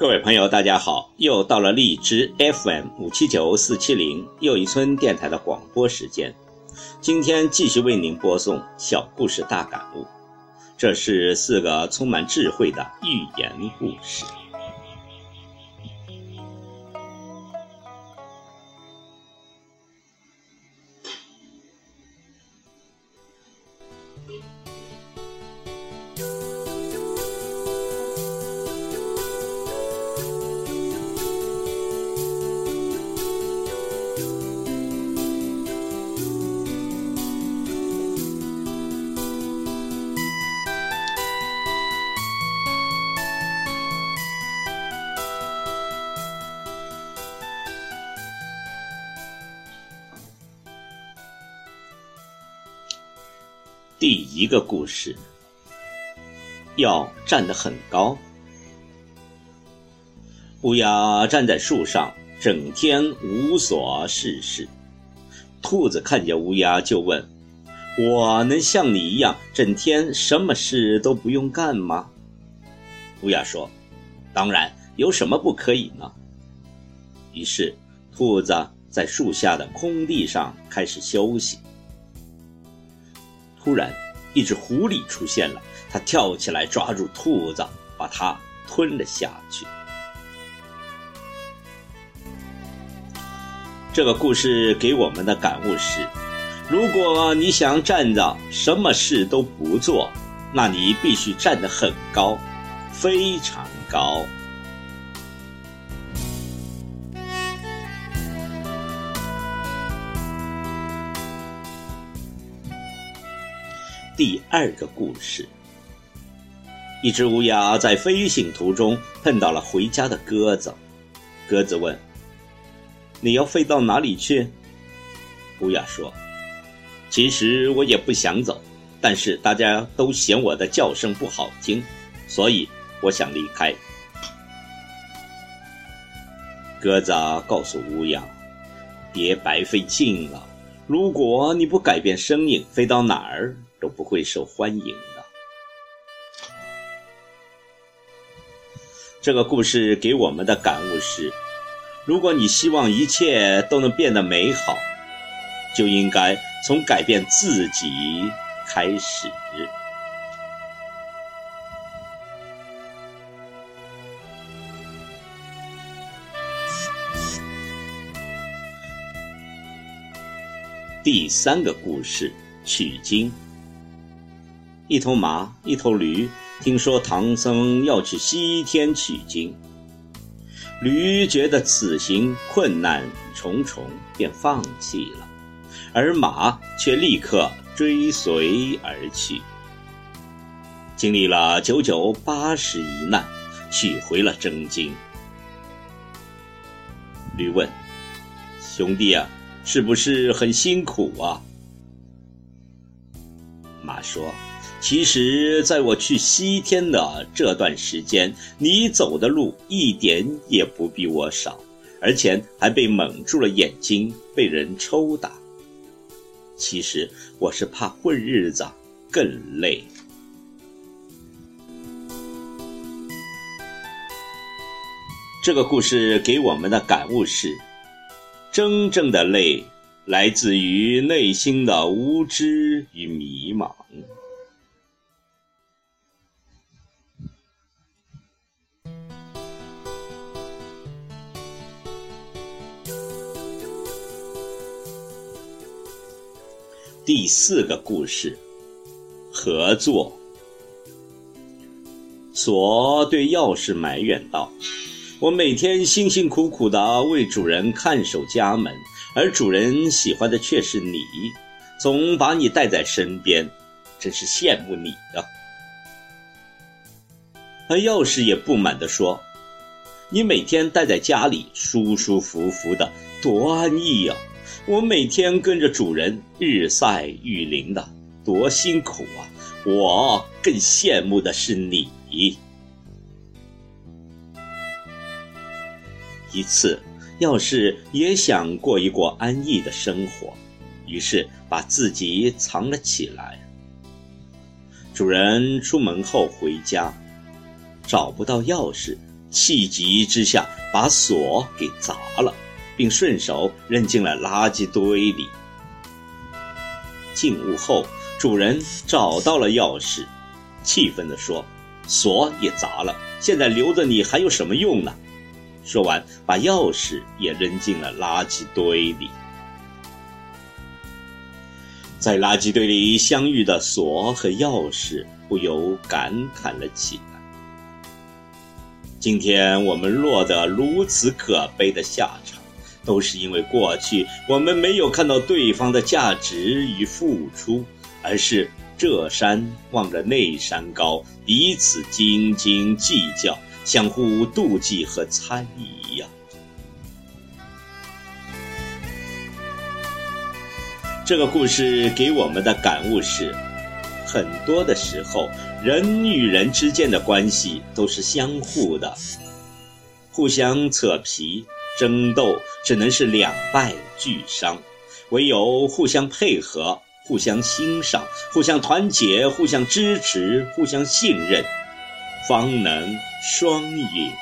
各位朋友，大家好！又到了荔枝 FM 五七九四七零又一村电台的广播时间。今天继续为您播送小故事大感悟，这是四个充满智慧的寓言故事。第一个故事，要站得很高。乌鸦站在树上，整天无所事事。兔子看见乌鸦，就问：“我能像你一样，整天什么事都不用干吗？”乌鸦说：“当然，有什么不可以呢？”于是，兔子在树下的空地上开始休息。突然，一只狐狸出现了，它跳起来抓住兔子，把它吞了下去。这个故事给我们的感悟是：如果你想站着什么事都不做，那你必须站得很高，非常高。第二个故事：一只乌鸦在飞行途中碰到了回家的鸽子。鸽子问：“你要飞到哪里去？”乌鸦说：“其实我也不想走，但是大家都嫌我的叫声不好听，所以我想离开。”鸽子告诉乌鸦：“别白费劲了，如果你不改变声音，飞到哪儿？”都不会受欢迎的。这个故事给我们的感悟是：如果你希望一切都能变得美好，就应该从改变自己开始。第三个故事：取经。一头马，一头驴，听说唐僧要去西天取经。驴觉得此行困难重重，便放弃了，而马却立刻追随而去。经历了九九八十一难，取回了真经。驴问：“兄弟啊，是不是很辛苦啊？”马说。其实，在我去西天的这段时间，你走的路一点也不比我少，而且还被蒙住了眼睛，被人抽打。其实我是怕混日子更累。这个故事给我们的感悟是：真正的累，来自于内心的无知与迷茫。第四个故事，合作。锁对钥匙埋怨道：“我每天辛辛苦苦的为主人看守家门，而主人喜欢的却是你，总把你带在身边。真是羡慕你呀！”而钥匙也不满地说：“你每天待在家里，舒舒服服的，多安逸呀！我每天跟着主人日晒雨淋的，多辛苦啊！我更羡慕的是你。”一次，钥匙也想过一过安逸的生活，于是把自己藏了起来。主人出门后回家，找不到钥匙，气急之下把锁给砸了，并顺手扔进了垃圾堆里。进屋后，主人找到了钥匙，气愤地说：“锁也砸了，现在留着你还有什么用呢？”说完，把钥匙也扔进了垃圾堆里。在垃圾堆里相遇的锁和钥匙，不由感慨了起来。今天我们落得如此可悲的下场，都是因为过去我们没有看到对方的价值与付出，而是这山望着那山高，彼此斤斤计较。相互妒忌和猜疑呀。这个故事给我们的感悟是：很多的时候，人与人之间的关系都是相互的，互相扯皮、争斗，只能是两败俱伤；唯有互相配合、互相欣赏、互相团结、互相支持、互相信任。方能双赢。